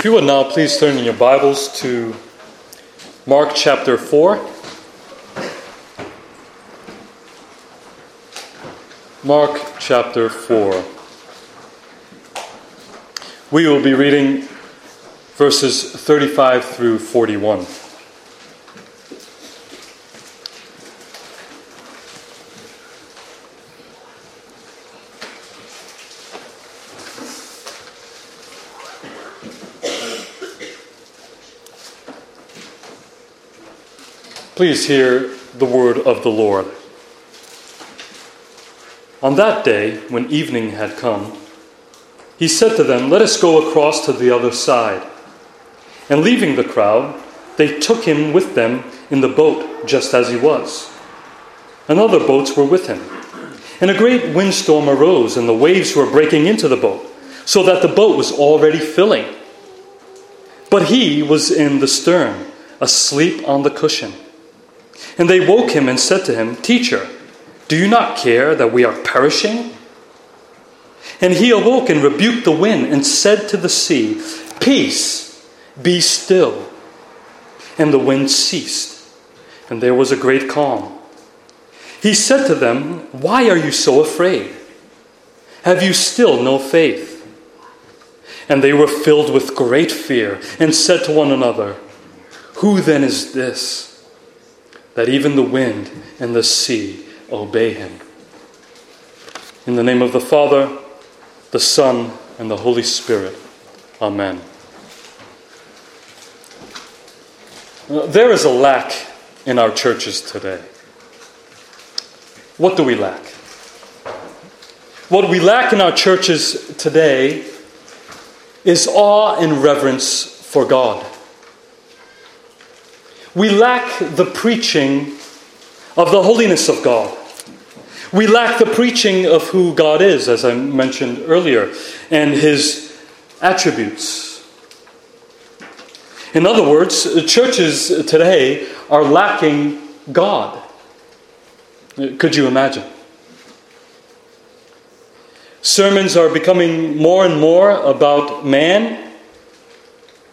If you would now please turn in your Bibles to Mark chapter 4. Mark chapter 4. We will be reading verses 35 through 41. Please hear the word of the Lord. On that day, when evening had come, he said to them, Let us go across to the other side. And leaving the crowd, they took him with them in the boat, just as he was. And other boats were with him. And a great windstorm arose, and the waves were breaking into the boat, so that the boat was already filling. But he was in the stern, asleep on the cushion. And they woke him and said to him, Teacher, do you not care that we are perishing? And he awoke and rebuked the wind and said to the sea, Peace, be still. And the wind ceased, and there was a great calm. He said to them, Why are you so afraid? Have you still no faith? And they were filled with great fear and said to one another, Who then is this? That even the wind and the sea obey him. In the name of the Father, the Son, and the Holy Spirit. Amen. Uh, there is a lack in our churches today. What do we lack? What we lack in our churches today is awe and reverence for God. We lack the preaching of the holiness of God. We lack the preaching of who God is, as I mentioned earlier, and his attributes. In other words, churches today are lacking God. Could you imagine? Sermons are becoming more and more about man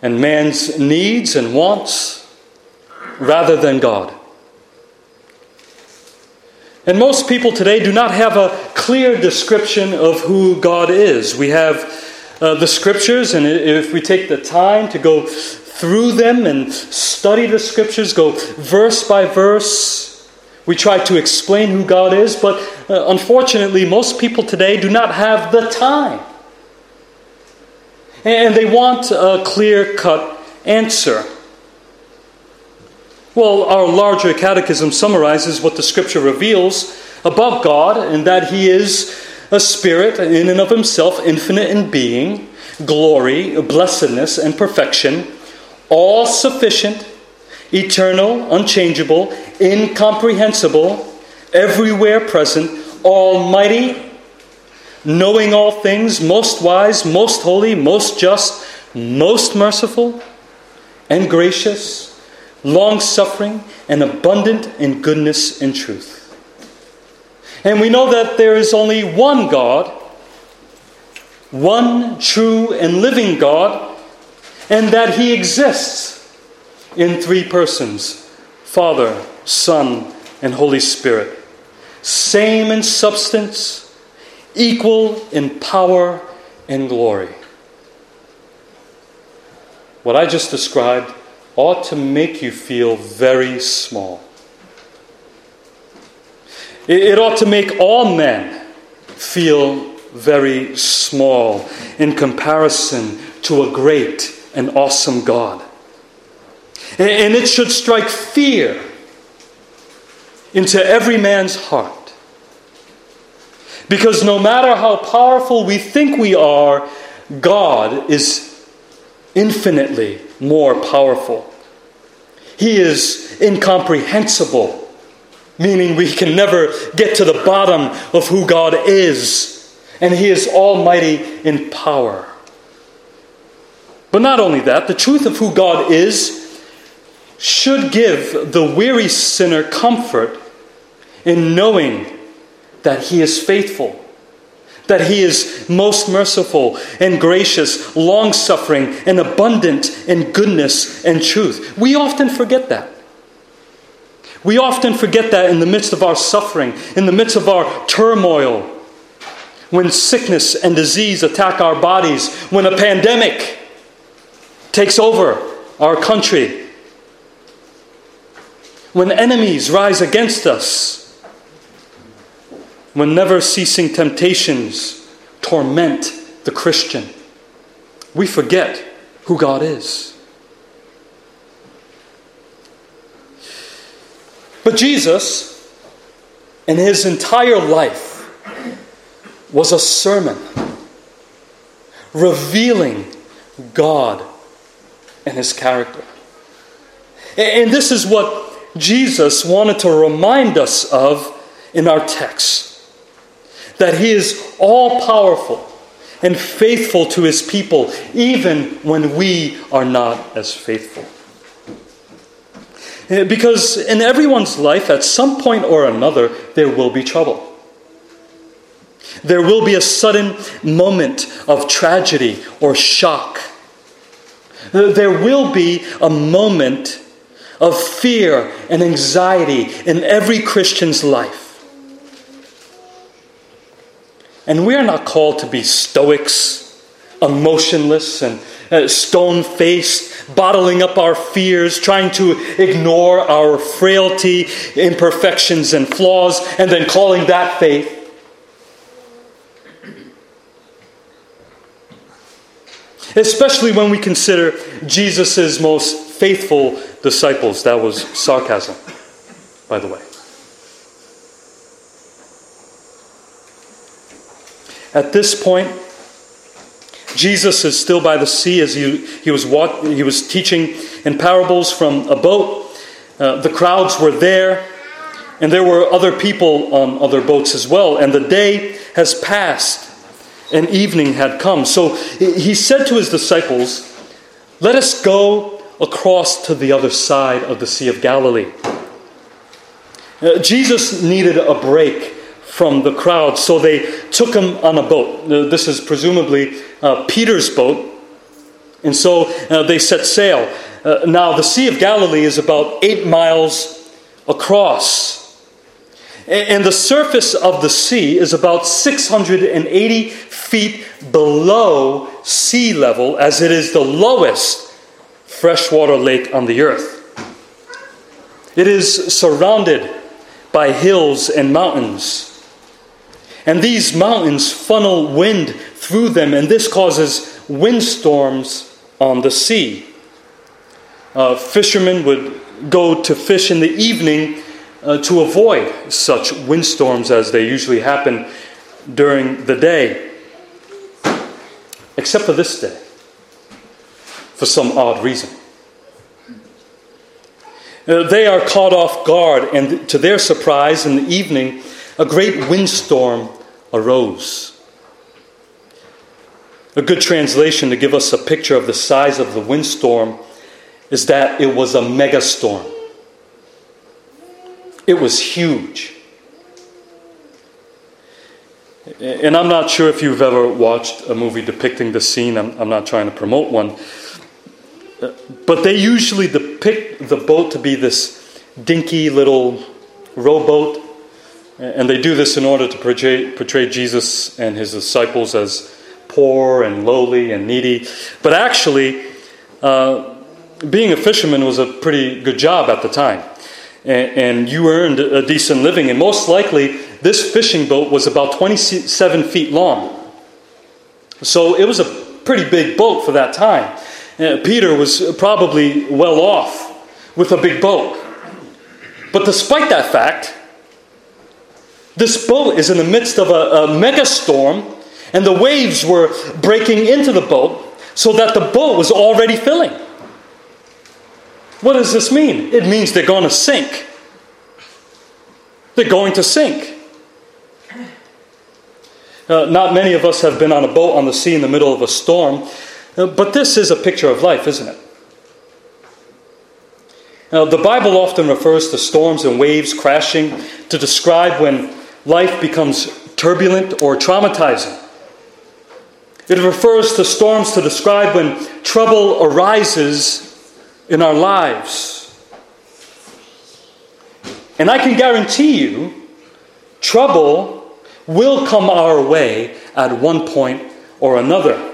and man's needs and wants rather than God. And most people today do not have a clear description of who God is. We have uh, the scriptures, and if we take the time to go through them and study the scriptures, go verse by verse, we try to explain who God is, but uh, unfortunately, most people today do not have the time. And they want a clear cut answer. Well, our larger catechism summarizes what the scripture reveals about God, and that He is a spirit in and of Himself, infinite in being, glory, blessedness, and perfection, all sufficient, eternal, unchangeable, incomprehensible, everywhere present, almighty, knowing all things, most wise, most holy, most just, most merciful, and gracious long suffering, and abundant in goodness and truth. And we know that there is only one God, one true and living God, and that He exists in three persons Father, Son, and Holy Spirit. Same in substance, equal in power and glory. What I just described ought to make you feel very small. It ought to make all men feel very small in comparison to a great and awesome God. And it should strike fear into every man's heart. Because no matter how powerful we think we are, God is infinitely more powerful. He is incomprehensible, meaning we can never get to the bottom of who God is. And He is almighty in power. But not only that, the truth of who God is should give the weary sinner comfort in knowing that He is faithful, that He is most merciful and gracious, long suffering, and abundant in goodness and truth. We often forget that. We often forget that in the midst of our suffering, in the midst of our turmoil, when sickness and disease attack our bodies, when a pandemic takes over our country, when enemies rise against us when never ceasing temptations torment the Christian, we forget who God is. But Jesus, in his entire life, was a sermon revealing God and his character. And this is what Jesus wanted to remind us of in our text that He is all powerful and faithful to His people, even when we are not as faithful. Eh, because in everyone's life, at some point or another, there will be trouble. There will be a sudden moment of tragedy or shock. Eh, there will be a moment of fear and anxiety in every Christian's life. And we are not called to be stoics, emotionless, and uh, stone faced, bottling up our fears, trying to ignore our frailty, imperfections, and flaws, and then calling that faith. Especially when we consider Jesus' most faithful disciples. That was sarcasm, by the way. At this point, Jesus is still by the sea as he, he, was, walk, he was teaching in parables from a boat. Uh, the crowds were there, and there were other people on other boats as well. And the day has passed, and evening had come. So he said to his disciples, Let us go across to the other side of the Sea of Galilee. Uh, Jesus needed a break from the crowd. So they took him on a boat. This is presumably uh, Peter's boat. And so uh, they set sail. Uh, now, the Sea of Galilee is about eight miles across. And the surface of the sea is about 680 feet below sea level, as it is the lowest freshwater lake on the earth. It is surrounded by hills and mountains. And these mountains funnel wind through them, and this causes windstorms on the sea. Uh, fishermen would go to fish in the evening uh, to avoid such windstorms as they usually happen during the day. Except for this day, for some odd reason. Uh, they are caught off guard, and to their surprise, in the evening, a great windstorm arose. A good translation to give us a picture of the size of the windstorm is that it was a megastorm. It was huge. And I'm not sure if you've ever watched a movie depicting the scene, I'm, I'm not trying to promote one. But they usually depict the boat to be this dinky little rowboat and they do this in order to portray, portray Jesus and his disciples as poor and lowly and needy. But actually, uh, being a fisherman was a pretty good job at the time. And, you earned a decent living. And most likely, this fishing boat was about 27 feet long. So it was a pretty big boat for that time. Uh, Peter was probably well off with a big boat. But despite that fact, this boat is in the midst of a, a mega storm, and the waves were breaking into the boat so that the boat was already filling. What does this mean? It means they're going to sink. They're going to sink. Uh, not many of us have been on a boat on the sea in the middle of a storm, uh, but this is a picture of life, isn't it? Now, the Bible often refers to storms and waves crashing to describe when life becomes turbulent, or traumatizing. It refers to storms to describe when trouble arises in our lives. And I can guarantee you, trouble will come our way at one point or another.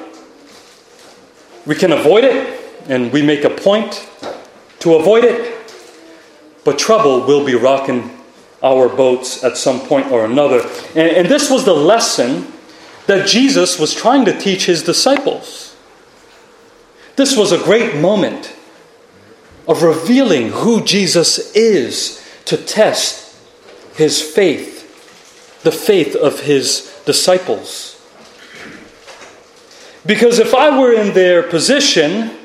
We can avoid it, and we make a point to avoid it, but trouble will be rocking our boats at some point or another. And, and this was the lesson that Jesus was trying to teach his disciples. This was a great moment of revealing who Jesus is to test his faith, the faith of his disciples. Because if I were in their position,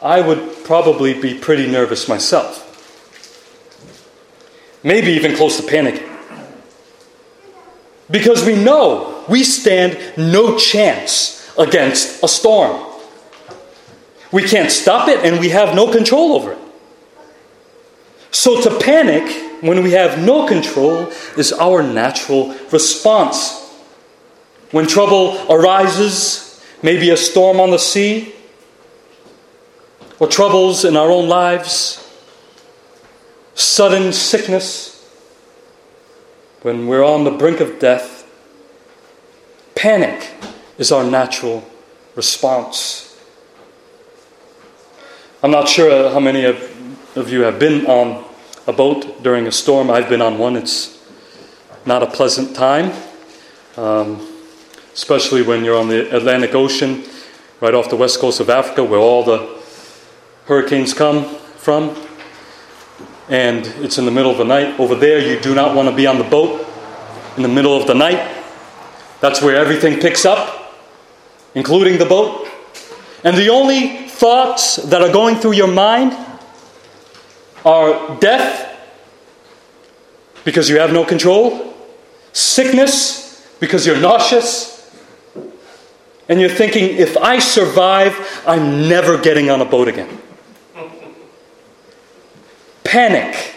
I would probably be pretty nervous myself. Maybe even close to panicking. Because we know we stand no chance against a storm. We can't stop it and we have no control over it. So to panic when we have no control is our natural response. When trouble arises, maybe a storm on the sea, or troubles in our own lives, sudden sickness, when we're on the brink of death, panic is our natural response. I'm not sure how many of, of you have been on a boat during a storm. I've been on one. It's not a pleasant time, um, especially when you're on the Atlantic Ocean, right off the west coast of Africa, where all the hurricanes come from and it's in the middle of the night. Over there, you do not want to be on the boat in the middle of the night. That's where everything picks up, including the boat. And the only thoughts that are going through your mind are death, because you have no control, sickness, because you're nauseous. And you're thinking, if I survive, I'm never getting on a boat again. Panic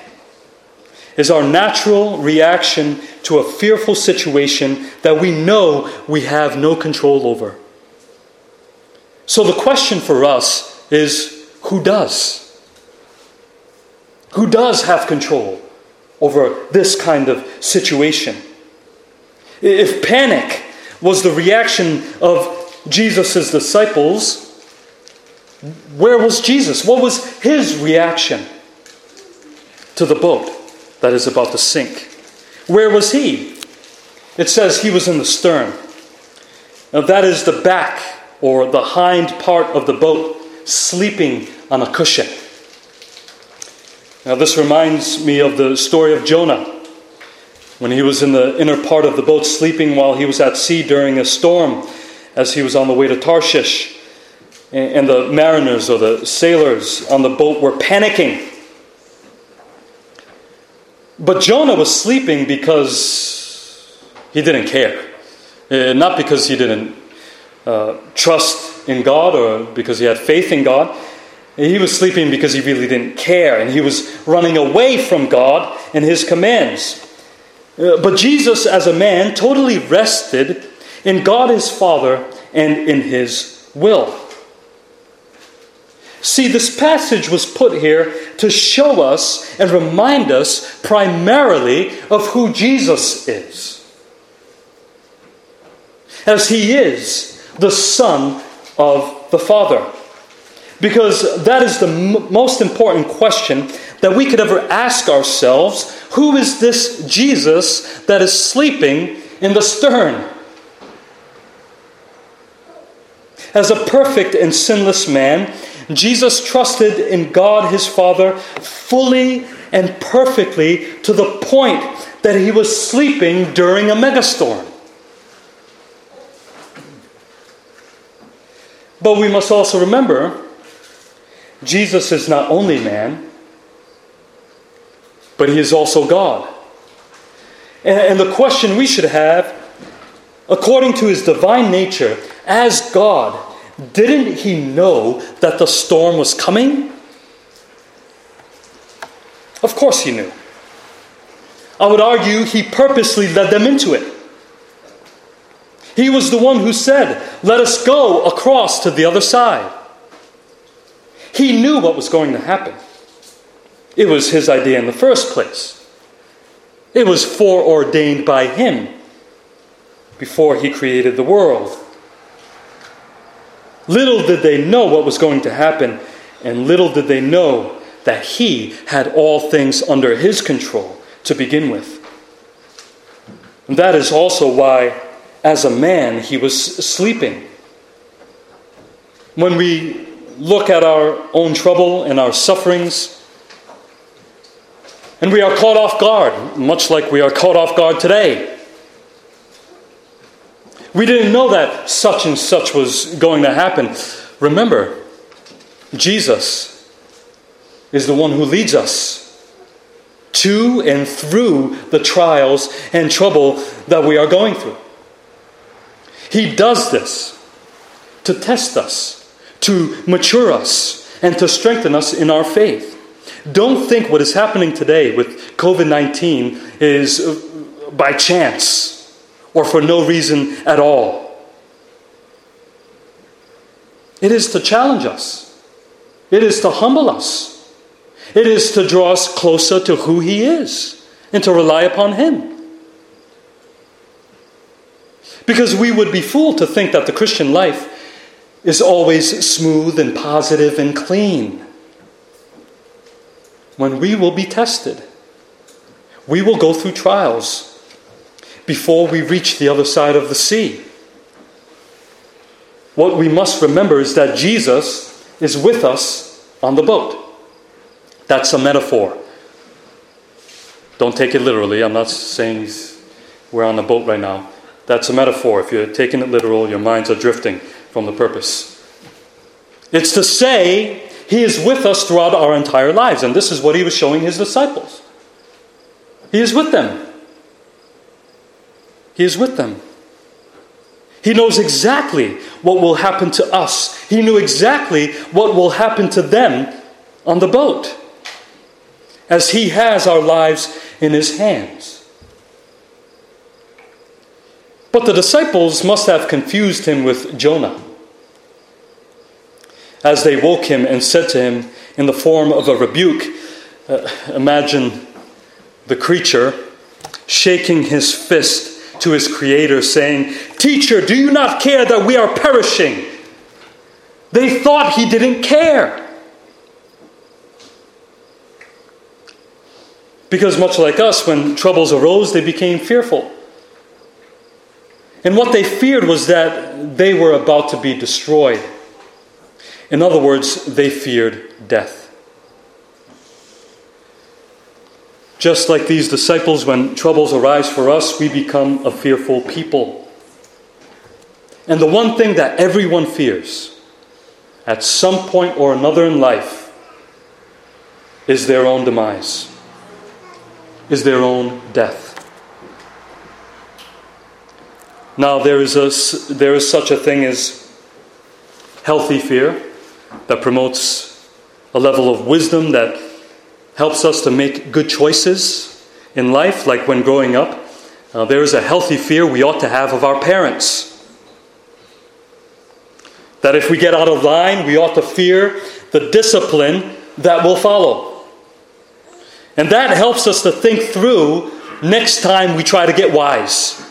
is our natural reaction to a fearful situation that we know we have no control over. So the question for us is who does? Who does have control over this kind of situation? If panic was the reaction of Jesus' disciples, where was Jesus? What was his reaction? To the boat that is about to sink. Where was he? It says he was in the stern. Now, that is the back or the hind part of the boat, sleeping on a cushion. Now, this reminds me of the story of Jonah when he was in the inner part of the boat, sleeping while he was at sea during a storm as he was on the way to Tarshish. And the mariners or the sailors on the boat were panicking but Jonah was sleeping because he didn't care. Uh, not because he didn't uh, trust in God or because he had faith in God. He was sleeping because he really didn't care and he was running away from God and his commands. Uh, but Jesus, as a man, totally rested in God his Father and in his will. See, this passage was put here to show us and remind us primarily of who Jesus is. As he is the Son of the Father. Because that is the m- most important question that we could ever ask ourselves who is this Jesus that is sleeping in the stern? As a perfect and sinless man, Jesus trusted in God his Father fully and perfectly to the point that he was sleeping during a megastorm. But we must also remember Jesus is not only man, but he is also God. And, the question we should have, according to his divine nature, as God, didn't he know that the storm was coming? Of course he knew. I would argue he purposely led them into it. He was the one who said, Let us go across to the other side. He knew what was going to happen. It was his idea in the first place. It was foreordained by him before he created the world. Little did they know what was going to happen, and little did they know that he had all things under his control to begin with. And that is also why, as a man, he was sleeping. When we look at our own trouble and our sufferings, and we are caught off guard, much like we are caught off guard today. We didn't know that such and such was going to happen. Remember, Jesus is the one who leads us to and through the trials and trouble that we are going through. He does this to test us, to mature us, and to strengthen us in our faith. Don't think what is happening today with COVID 19 is by chance or for no reason at all. It is to challenge us, it is to humble us, it is to draw us closer to who He is and to rely upon Him. Because we would be fooled to think that the Christian life is always smooth and positive and clean when we will be tested. We will go through trials before we reach the other side of the sea. What we must remember is that Jesus is with us on the boat. That's a metaphor. Don't take it literally. I'm not saying we're on the boat right now. That's a metaphor. If you're taking it literal, your minds are drifting from the purpose. It's to say he is with us throughout our entire lives. And this is what he was showing his disciples. He is with them. He is with them. He knows exactly what will happen to us. He knew exactly what will happen to them on the boat as He has our lives in His hands. But the disciples must have confused Him with Jonah as they woke him and said to him in the form of a rebuke, uh, imagine the creature shaking his fist to his creator, saying, Teacher, do you not care that we are perishing? They thought he didn't care. Because, much like us, when troubles arose, they became fearful. And what they feared was that they were about to be destroyed. In other words, they feared death. Just like these disciples, when troubles arise for us, we become a fearful people. And the one thing that everyone fears at some point or another in life is their own demise, is their own death. Now, there is, a, there is such a thing as healthy fear that promotes a level of wisdom that helps us to make good choices in life, like when growing up. Uh, there is a healthy fear we ought to have of our parents. That if we get out of line, we ought to fear the discipline that will follow. And that helps us to think through next time we try to get wise.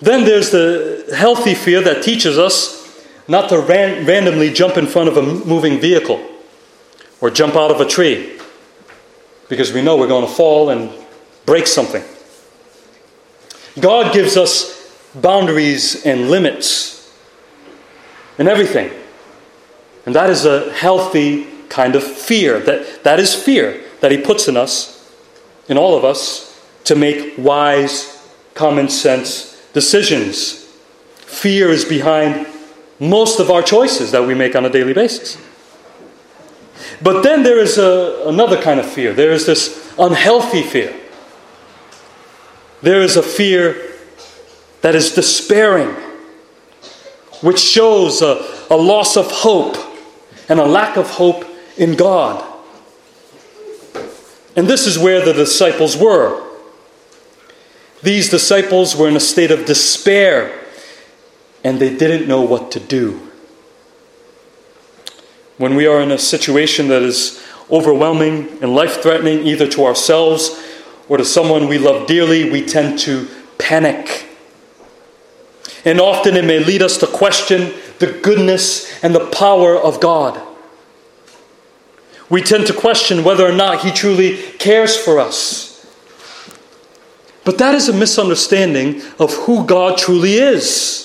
Then there's the healthy fear that teaches us not to ran- randomly jump in front of a moving vehicle or jump out of a tree because we know we're going to fall and break something. God gives us boundaries and limits in everything. And that is a healthy kind of fear. That, that is fear that He puts in us, in all of us, to make wise, common sense decisions. Fear is behind most of our choices that we make on a daily basis. But then there is a, another kind of fear. There is this unhealthy fear. There is a fear that is despairing, which shows a, a loss of hope and a lack of hope in God. And this is where the disciples were. These disciples were in a state of despair and they didn't know what to do. When we are in a situation that is overwhelming and life threatening, either to ourselves or to someone we love dearly, we tend to panic. And often it may lead us to question the goodness and the power of God. We tend to question whether or not He truly cares for us. But that is a misunderstanding of who God truly is.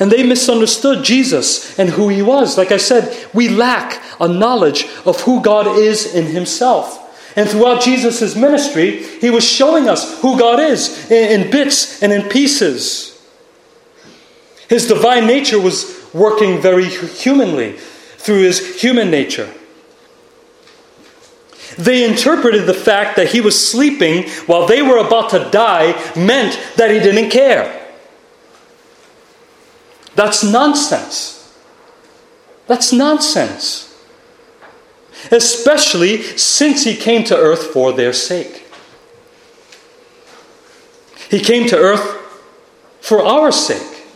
And they misunderstood Jesus and who he was. Like I said, we lack a knowledge of who God is in himself. And throughout Jesus' ministry, he was showing us who God is in, bits and in pieces. His divine nature was working very humanly through his human nature. They interpreted the fact that he was sleeping while they were about to die meant that he didn't care. That's nonsense. That's nonsense. Especially since he came to earth for their sake. He came to earth for our sake.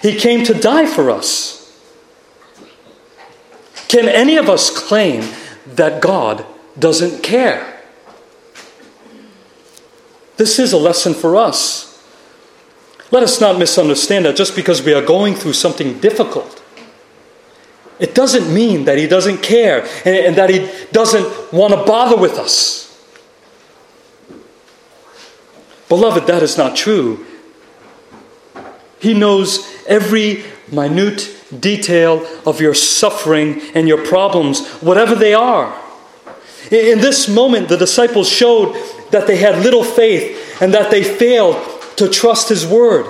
He came to die for us. Can any of us claim that God doesn't care? This is a lesson for us. Let us not misunderstand that just because we are going through something difficult, it doesn't mean that He doesn't care and, and that He doesn't want to bother with us. Beloved, that is not true. He knows every minute detail of your suffering and your problems, whatever they are. In this moment, the disciples showed that they had little faith and that they failed to trust His word.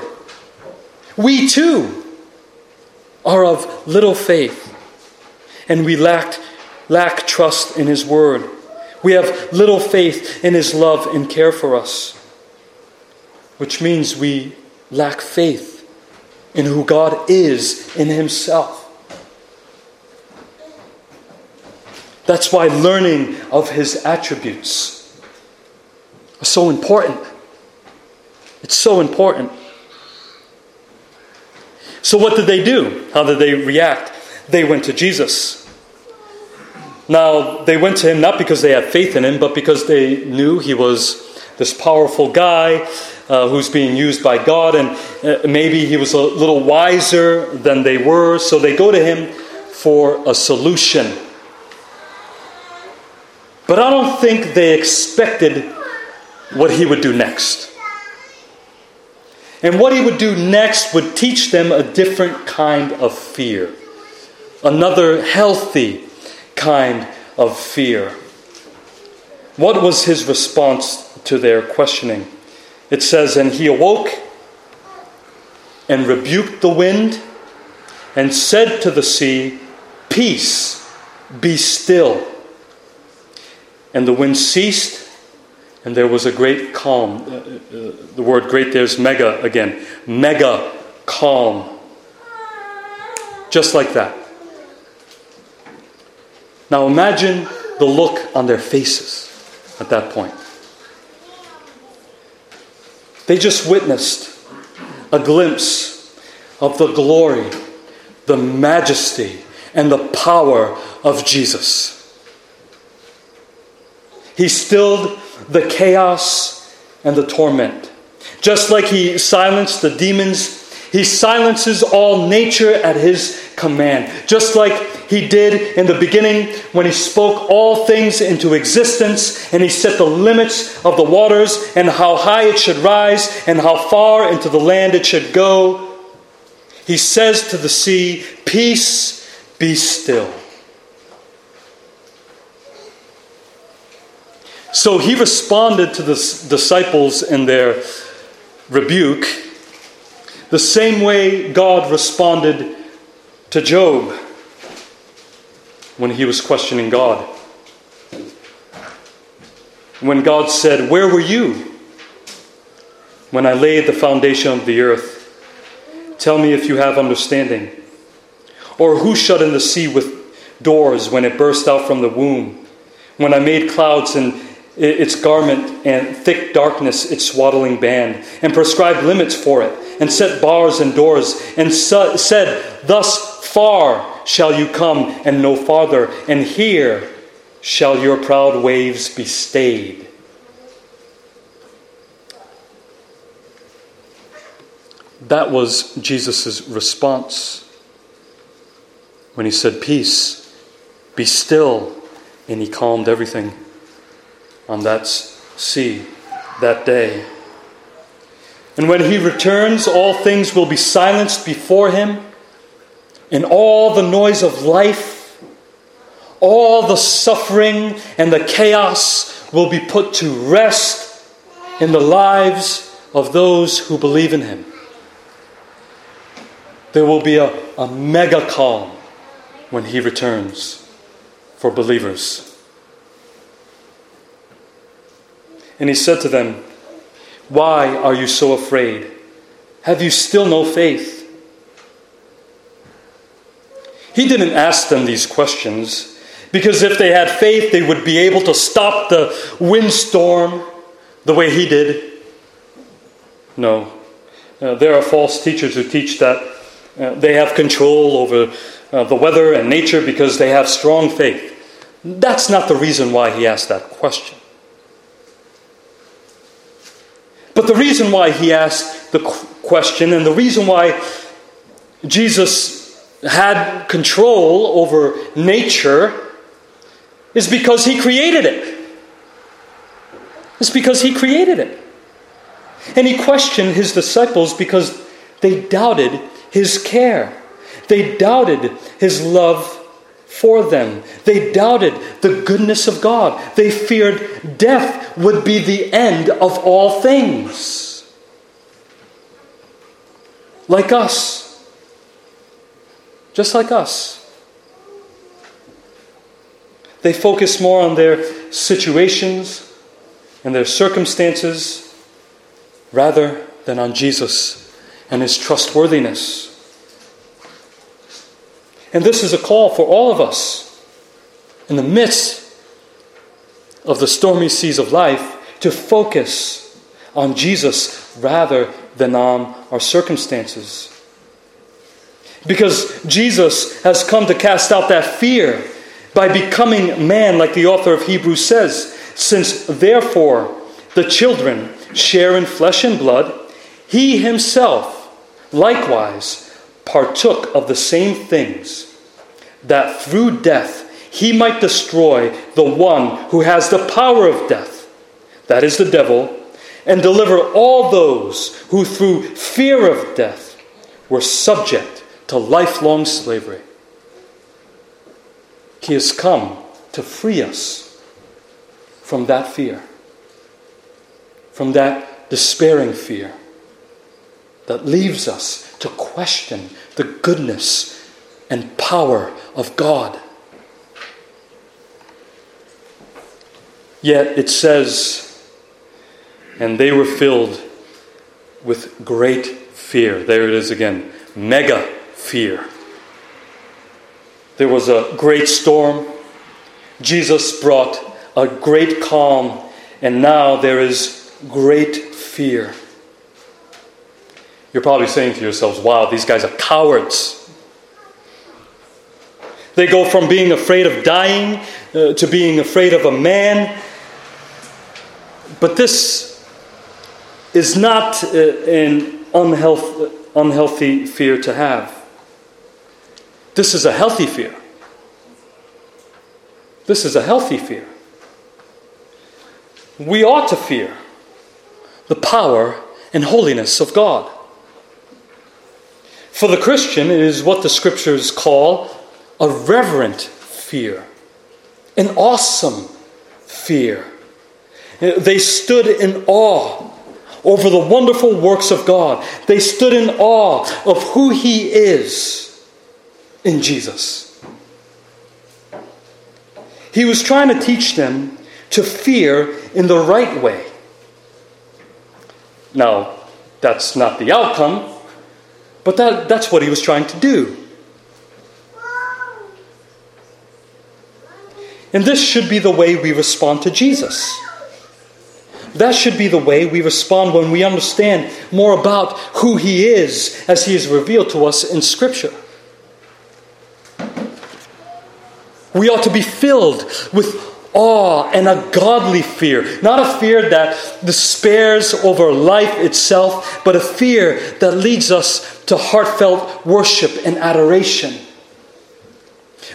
We too are of little faith, and we lack, lack trust in His word. We have little faith in His love and care for us, which means we lack faith in who God is in Himself. That's why learning of His attributes are so important. It's so important. So, what did they do? How did they react? They went to Jesus. Now, they went to him not because they had faith in him, but because they knew he was this powerful guy uh, who's being used by God, and uh, maybe he was a little wiser than they were. So they go to him for a solution. But I don't think they expected what he would do next. And what he would do next would teach them a different kind of fear, another healthy kind of fear. What was his response to their questioning? It says, And he awoke and rebuked the wind and said to the sea, Peace, be still. And the wind ceased and there was a great calm. Uh, uh, the word great there's mega again. Mega calm. Just like that. Now imagine the look on their faces at that point. They just witnessed a glimpse of the glory, the majesty, and the power of Jesus. He stilled the chaos and the torment. Just like he silenced the demons, he silences all nature at his command. Just like he did in the beginning when he spoke all things into existence and he set the limits of the waters and how high it should rise and how far into the land it should go. He says to the sea, Peace, be still. So he responded to the disciples in their rebuke the same way God responded to Job when he was questioning God. When God said, Where were you when I laid the foundation of the earth? Tell me if you have understanding. Or who shut in the sea with doors when it burst out from the womb? When I made clouds and its garment and thick darkness its swaddling band, and prescribed limits for it, and set bars and doors, and said, Thus far shall you come, and no farther, and here shall your proud waves be stayed. That was Jesus' response when he said, Peace, be still, and he calmed everything on that sea that day. And when he returns, all things will be silenced before him, and all the noise of life, all the suffering and the chaos will be put to rest in the lives of those who believe in him. There will be a, a mega calm when he returns for believers. And he said to them, Why are you so afraid? Have you still no faith? He didn't ask them these questions because if they had faith, they would be able to stop the windstorm the way he did. No. Uh, there are false teachers who teach that uh, they have control over uh, the weather and nature because they have strong faith. That's not the reason why he asked that question. But the reason why he asked the question and the reason why Jesus had control over nature is because he created it. It's because he created it. And he questioned his disciples because they doubted his care. They doubted his love for them. They doubted the goodness of God. They feared death would be the end of all things. Like us. Just like us. They focus more on their situations and their circumstances rather than on Jesus and his trustworthiness. And this is a call for all of us in the midst of the stormy seas of life to focus on Jesus rather than on our circumstances. Because Jesus has come to cast out that fear by becoming man, like the author of Hebrews says. Since therefore the children share in flesh and blood, he himself likewise partook of the same things, that through death he might destroy the one who has the power of death, that is the devil, and deliver all those who through fear of death were subject to lifelong slavery. He has come to free us from that fear, from that despairing fear that leaves us to question the goodness and power of God. Yet it says, and they were filled with great fear. There it is again mega fear. There was a great storm. Jesus brought a great calm, and now there is great fear. You're probably saying to yourselves, wow, these guys are cowards. They go from being afraid of dying uh, to being afraid of a man. But this is not uh, an unhealth, unhealthy fear to have. This is a healthy fear. This is a healthy fear. We ought to fear the power and holiness of God. For the Christian, it is what the scriptures call a reverent fear, an awesome fear. They stood in awe over the wonderful works of God. They stood in awe of who He is in Jesus. He was trying to teach them to fear in the right way. Now, that's not the outcome, but that, that's what he was trying to do. And this should be the way we respond to Jesus. That should be the way we respond when we understand more about who He is as He is revealed to us in Scripture. We ought to be filled with awe and a godly fear, not a fear that despairs over life itself, but a fear that leads us to heartfelt worship and adoration,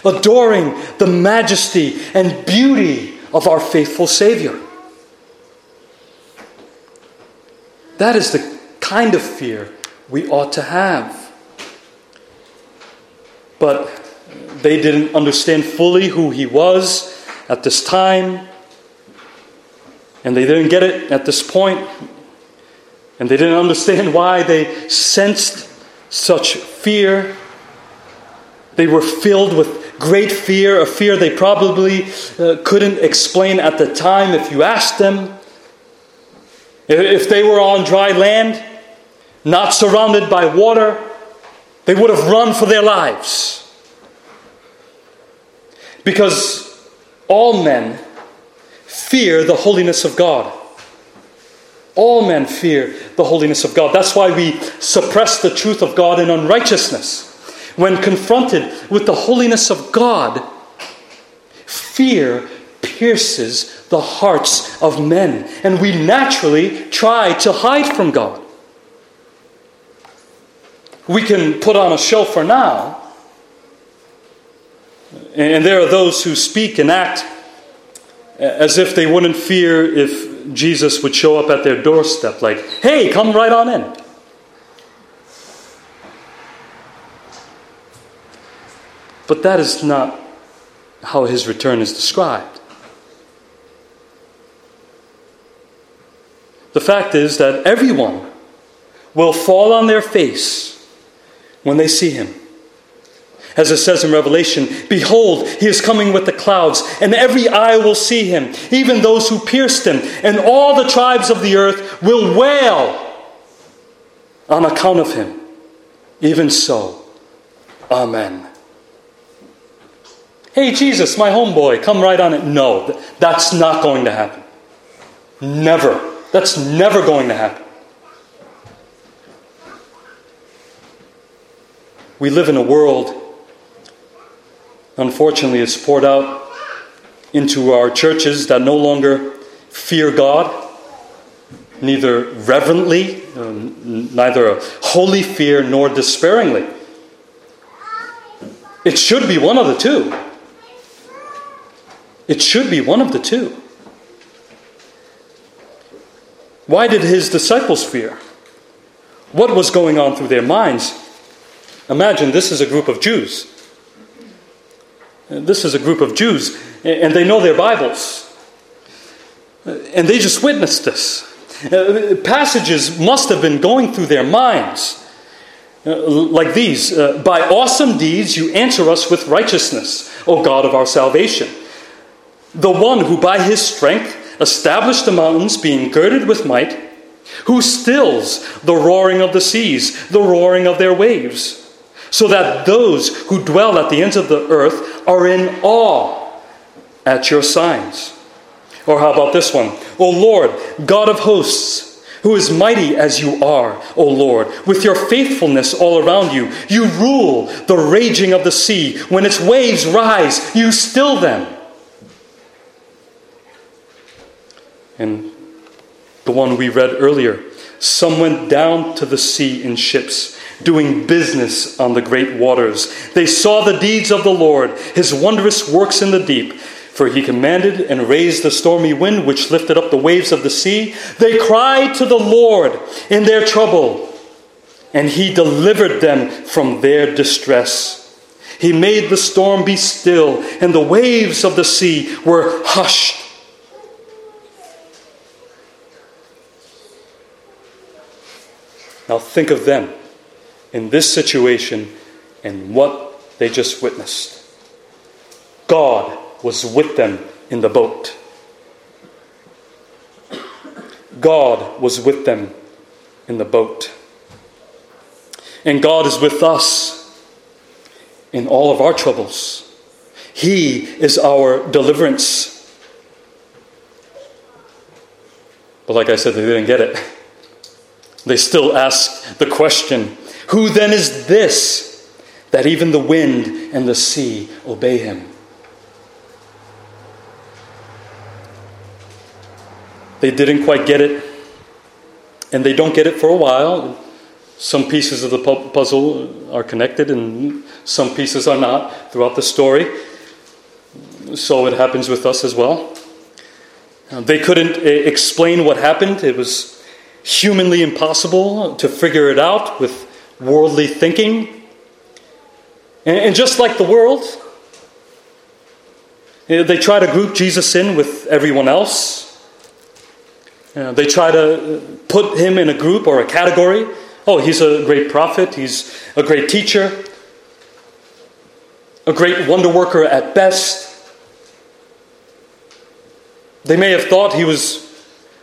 adoring the majesty and beauty of our faithful Savior. That is the kind of fear we ought to have. But they didn't understand fully who he was at this time, and they didn't get it at this point, and they didn't understand why they sensed such fear. They were filled with great fear, a fear they probably uh, couldn't explain at the time if you asked them. If they were on dry land, not surrounded by water, they would have run for their lives. Because all men fear the holiness of God. All men fear the holiness of God. That's why we suppress the truth of God in unrighteousness. When confronted with the holiness of God, fear pierces the hearts of men, and we naturally try to hide from God. We can put on a show for now, and there are those who speak and act as if they wouldn't fear if Jesus would show up at their doorstep, like, hey, come right on in. But that is not how his return is described. The fact is that everyone will fall on their face when they see him. As it says in Revelation, Behold, he is coming with the clouds, and every eye will see him, even those who pierced him, and all the tribes of the earth will wail on account of him. Even so, Amen. Hey, Jesus, my homeboy, come right on it. No, that's not going to happen. Never. That's never going to happen. We live in a world, unfortunately, it's poured out into our churches that no longer fear God, neither reverently, um, neither a holy fear nor despairingly. It should be one of the two. It should be one of the two. Why did his disciples fear? What was going on through their minds? Imagine this is a group of Jews. This is a group of Jews, and they know their Bibles. And they just witnessed this. Uh, passages must have been going through their minds. Uh, like these uh, By awesome deeds you answer us with righteousness, O God of our salvation. The one who by his strength established the mountains, being girded with might, who stills the roaring of the seas, the roaring of their waves, so that those who dwell at the ends of the earth are in awe at your signs. Or how about this one? O Lord, God of hosts, who is mighty as you are, O Lord, with your faithfulness all around you. You rule the raging of the sea. When its waves rise, you still them. and the one we read earlier. Some went down to the sea in ships, doing business on the great waters. They saw the deeds of the Lord, his wondrous works in the deep. For he commanded and raised the stormy wind which lifted up the waves of the sea. They cried to the Lord in their trouble, and he delivered them from their distress. He made the storm be still, and the waves of the sea were hushed. Now think of them in this situation and what they just witnessed. God was with them in the boat. God was with them in the boat. And God is with us in all of our troubles. He is our deliverance. But like I said, they didn't get it. They still ask the question Who then is this that even the wind and the sea obey him? They didn't quite get it, and they don't get it for a while. Some pieces of the puzzle are connected, and some pieces are not throughout the story. So it happens with us as well. Uh, they couldn't uh, explain what happened. It was humanly impossible to figure it out with worldly thinking. And just like the world, uh, they try to group Jesus in with everyone else. They try to put him in a group or a category. Oh, he's a great prophet, he's a great teacher, a great wonder worker at best. They may have thought he was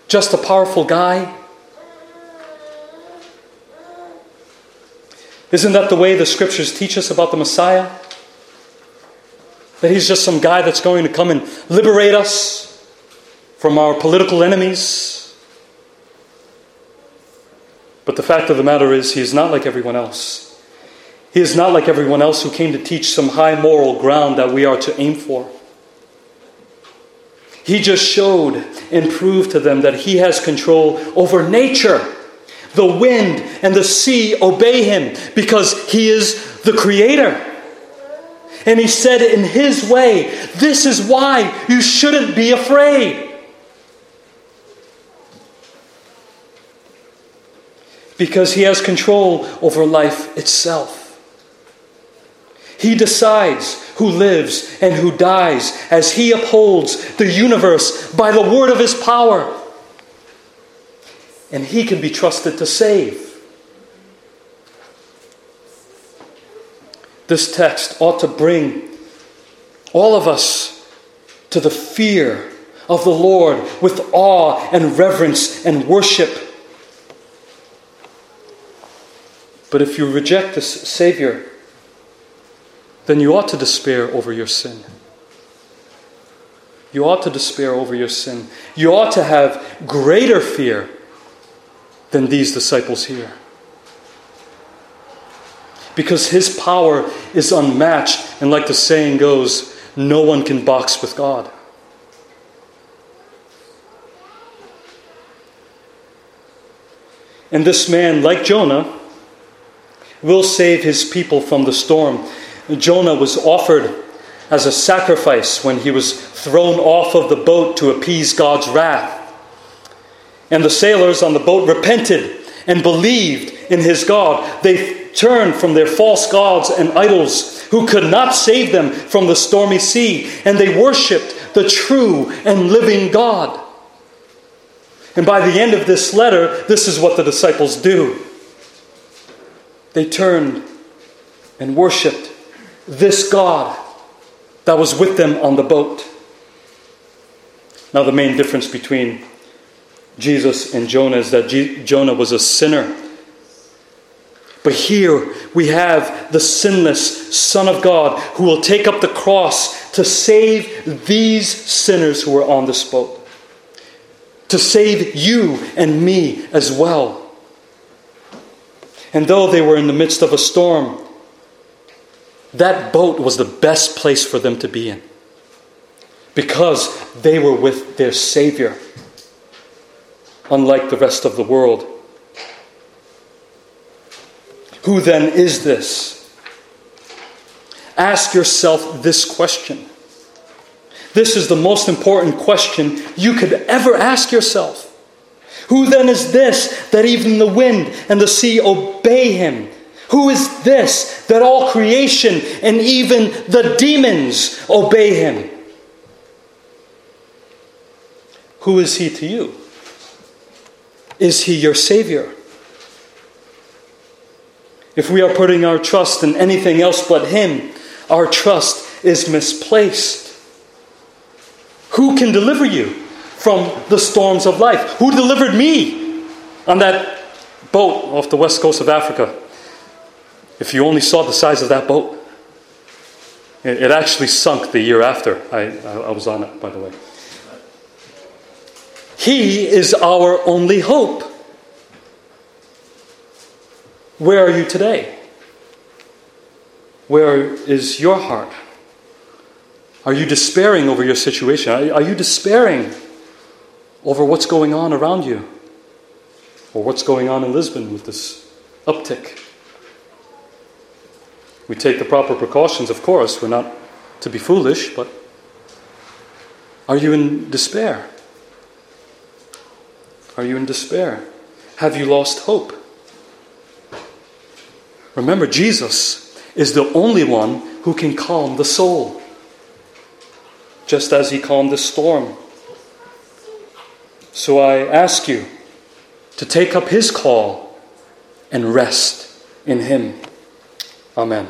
just a powerful guy. Isn't that the way the scriptures teach us about the Messiah? That he's just some guy that's going to come and liberate us from our political enemies. But the fact of the matter is, he is not like everyone else. He is not like everyone else who came to teach some high moral ground that we are to aim for. He just showed and proved to them that he has control over nature. The wind and the sea obey him because he is the creator. And he said in his way, This is why you shouldn't be afraid. Because he has control over life itself. He decides who lives and who dies as he upholds the universe by the word of his power. And he can be trusted to save. This text ought to bring all of us to the fear of the Lord with awe and reverence and worship. But if you reject this Savior, then you ought to despair over your sin. You ought to despair over your sin. You ought to have greater fear than these disciples here. Because his power is unmatched, and like the saying goes, no one can box with God. And this man, like Jonah, will save his people from the storm. Jonah was offered as a sacrifice when he was thrown off of the boat to appease God's wrath. And the sailors on the boat repented and believed in his God. They turned from their false gods and idols who could not save them from the stormy sea, and they worshiped the true and living God. And by the end of this letter, this is what the disciples do they turned and worshiped this God that was with them on the boat. Now, the main difference between Jesus and Jonah is that Jonah was a sinner. But here we have the sinless Son of God who will take up the cross to save these sinners who are on this boat, to save you and me as well. And though they were in the midst of a storm, that boat was the best place for them to be in because they were with their Savior, unlike the rest of the world. Who then is this? Ask yourself this question. This is the most important question you could ever ask yourself. Who then is this that even the wind and the sea obey him? Who is this that all creation and even the demons obey him? Who is he to you? Is he your Savior? If we are putting our trust in anything else but him, our trust is misplaced. Who can deliver you from the storms of life? Who delivered me on that boat off the west coast of Africa? If you only saw the size of that boat, it actually sunk the year after I, I was on it, by the way. He is our only hope. Where are you today? Where is your heart? Are you despairing over your situation? Are you despairing over what's going on around you? Or what's going on in Lisbon with this uptick? We take the proper precautions, of course. We're not to be foolish, but are you in despair? Are you in despair? Have you lost hope? Remember, Jesus is the only one who can calm the soul, just as he calmed the storm. So I ask you to take up his call and rest in him. Amen.